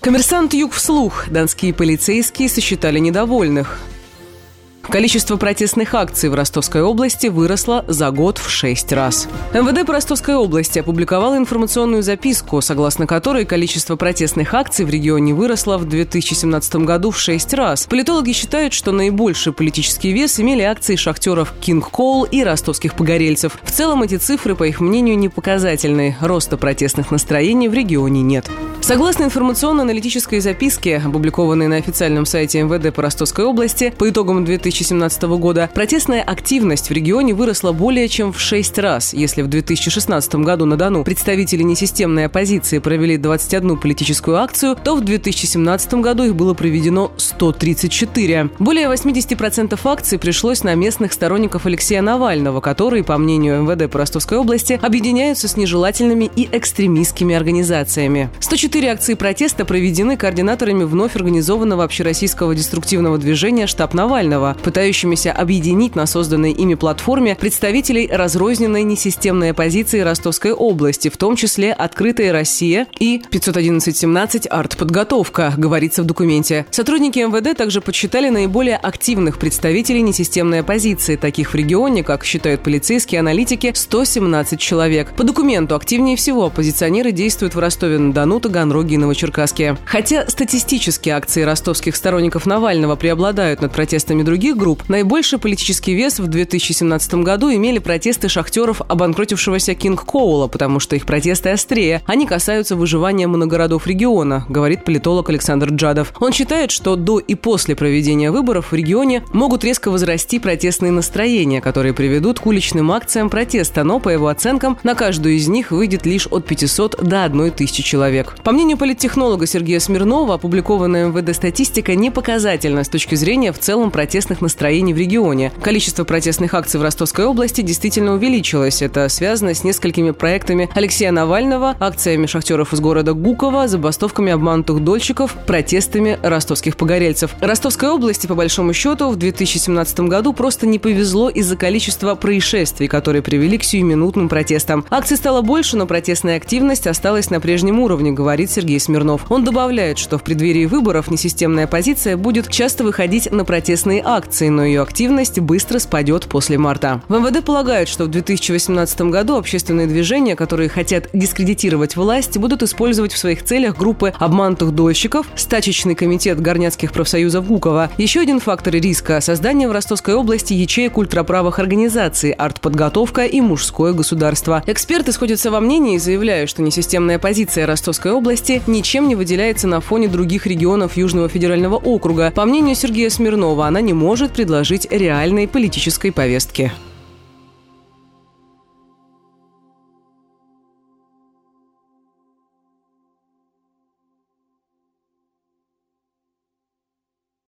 Коммерсант Юг вслух. Донские полицейские сосчитали недовольных. Количество протестных акций в Ростовской области выросло за год в шесть раз. МВД по Ростовской области опубликовало информационную записку, согласно которой количество протестных акций в регионе выросло в 2017 году в шесть раз. Политологи считают, что наибольший политический вес имели акции шахтеров Кинг Коул и ростовских погорельцев. В целом эти цифры, по их мнению, не показательны. Роста протестных настроений в регионе нет. Согласно информационно-аналитической записке, опубликованной на официальном сайте МВД по Ростовской области, по итогам 2017 года протестная активность в регионе выросла более чем в 6 раз. Если в 2016 году на Дону представители несистемной оппозиции провели 21 политическую акцию, то в 2017 году их было проведено 134. Более 80% акций пришлось на местных сторонников Алексея Навального, которые, по мнению МВД по Ростовской области, объединяются с нежелательными и экстремистскими организациями. 104 Четыре акции протеста проведены координаторами вновь организованного общероссийского деструктивного движения «Штаб Навального», пытающимися объединить на созданной ими платформе представителей разрозненной несистемной оппозиции Ростовской области, в том числе «Открытая Россия» и 511-17 «Артподготовка», говорится в документе. Сотрудники МВД также подсчитали наиболее активных представителей несистемной оппозиции, таких в регионе, как считают полицейские аналитики, 117 человек. По документу активнее всего оппозиционеры действуют в Ростове-на-Дону, Таганроге и Новочеркасске. Хотя статистически акции ростовских сторонников Навального преобладают над протестами других групп, наибольший политический вес в 2017 году имели протесты шахтеров обанкротившегося Кинг Коула, потому что их протесты острее. Они касаются выживания моногородов региона, говорит политолог Александр Джадов. Он считает, что до и после проведения выборов в регионе могут резко возрасти протестные настроения, которые приведут к уличным акциям протеста, но, по его оценкам, на каждую из них выйдет лишь от 500 до 1000 человек. По мнению политтехнолога Сергея Смирнова, опубликованная МВД статистика не показательна с точки зрения в целом протестных настроений в регионе. Количество протестных акций в Ростовской области действительно увеличилось. Это связано с несколькими проектами Алексея Навального, акциями шахтеров из города Гуково, забастовками обманутых дольщиков, протестами ростовских погорельцев. Ростовской области, по большому счету, в 2017 году просто не повезло из-за количества происшествий, которые привели к сиюминутным протестам. Акций стало больше, но протестная активность осталась на прежнем уровне, говорит Сергей Смирнов. Он добавляет, что в преддверии выборов несистемная оппозиция будет часто выходить на протестные акции, но ее активность быстро спадет после марта. В МВД полагают, что в 2018 году общественные движения, которые хотят дискредитировать власть, будут использовать в своих целях группы обманутых дольщиков, стачечный комитет горняцких профсоюзов Гукова. Еще один фактор риска – создание в Ростовской области ячеек ультраправых организаций, артподготовка и мужское государство. Эксперты сходятся во мнении и заявляют, что несистемная позиция Ростовской Московской области ничем не выделяется на фоне других регионов Южного федерального округа. По мнению Сергея Смирнова, она не может предложить реальной политической повестки.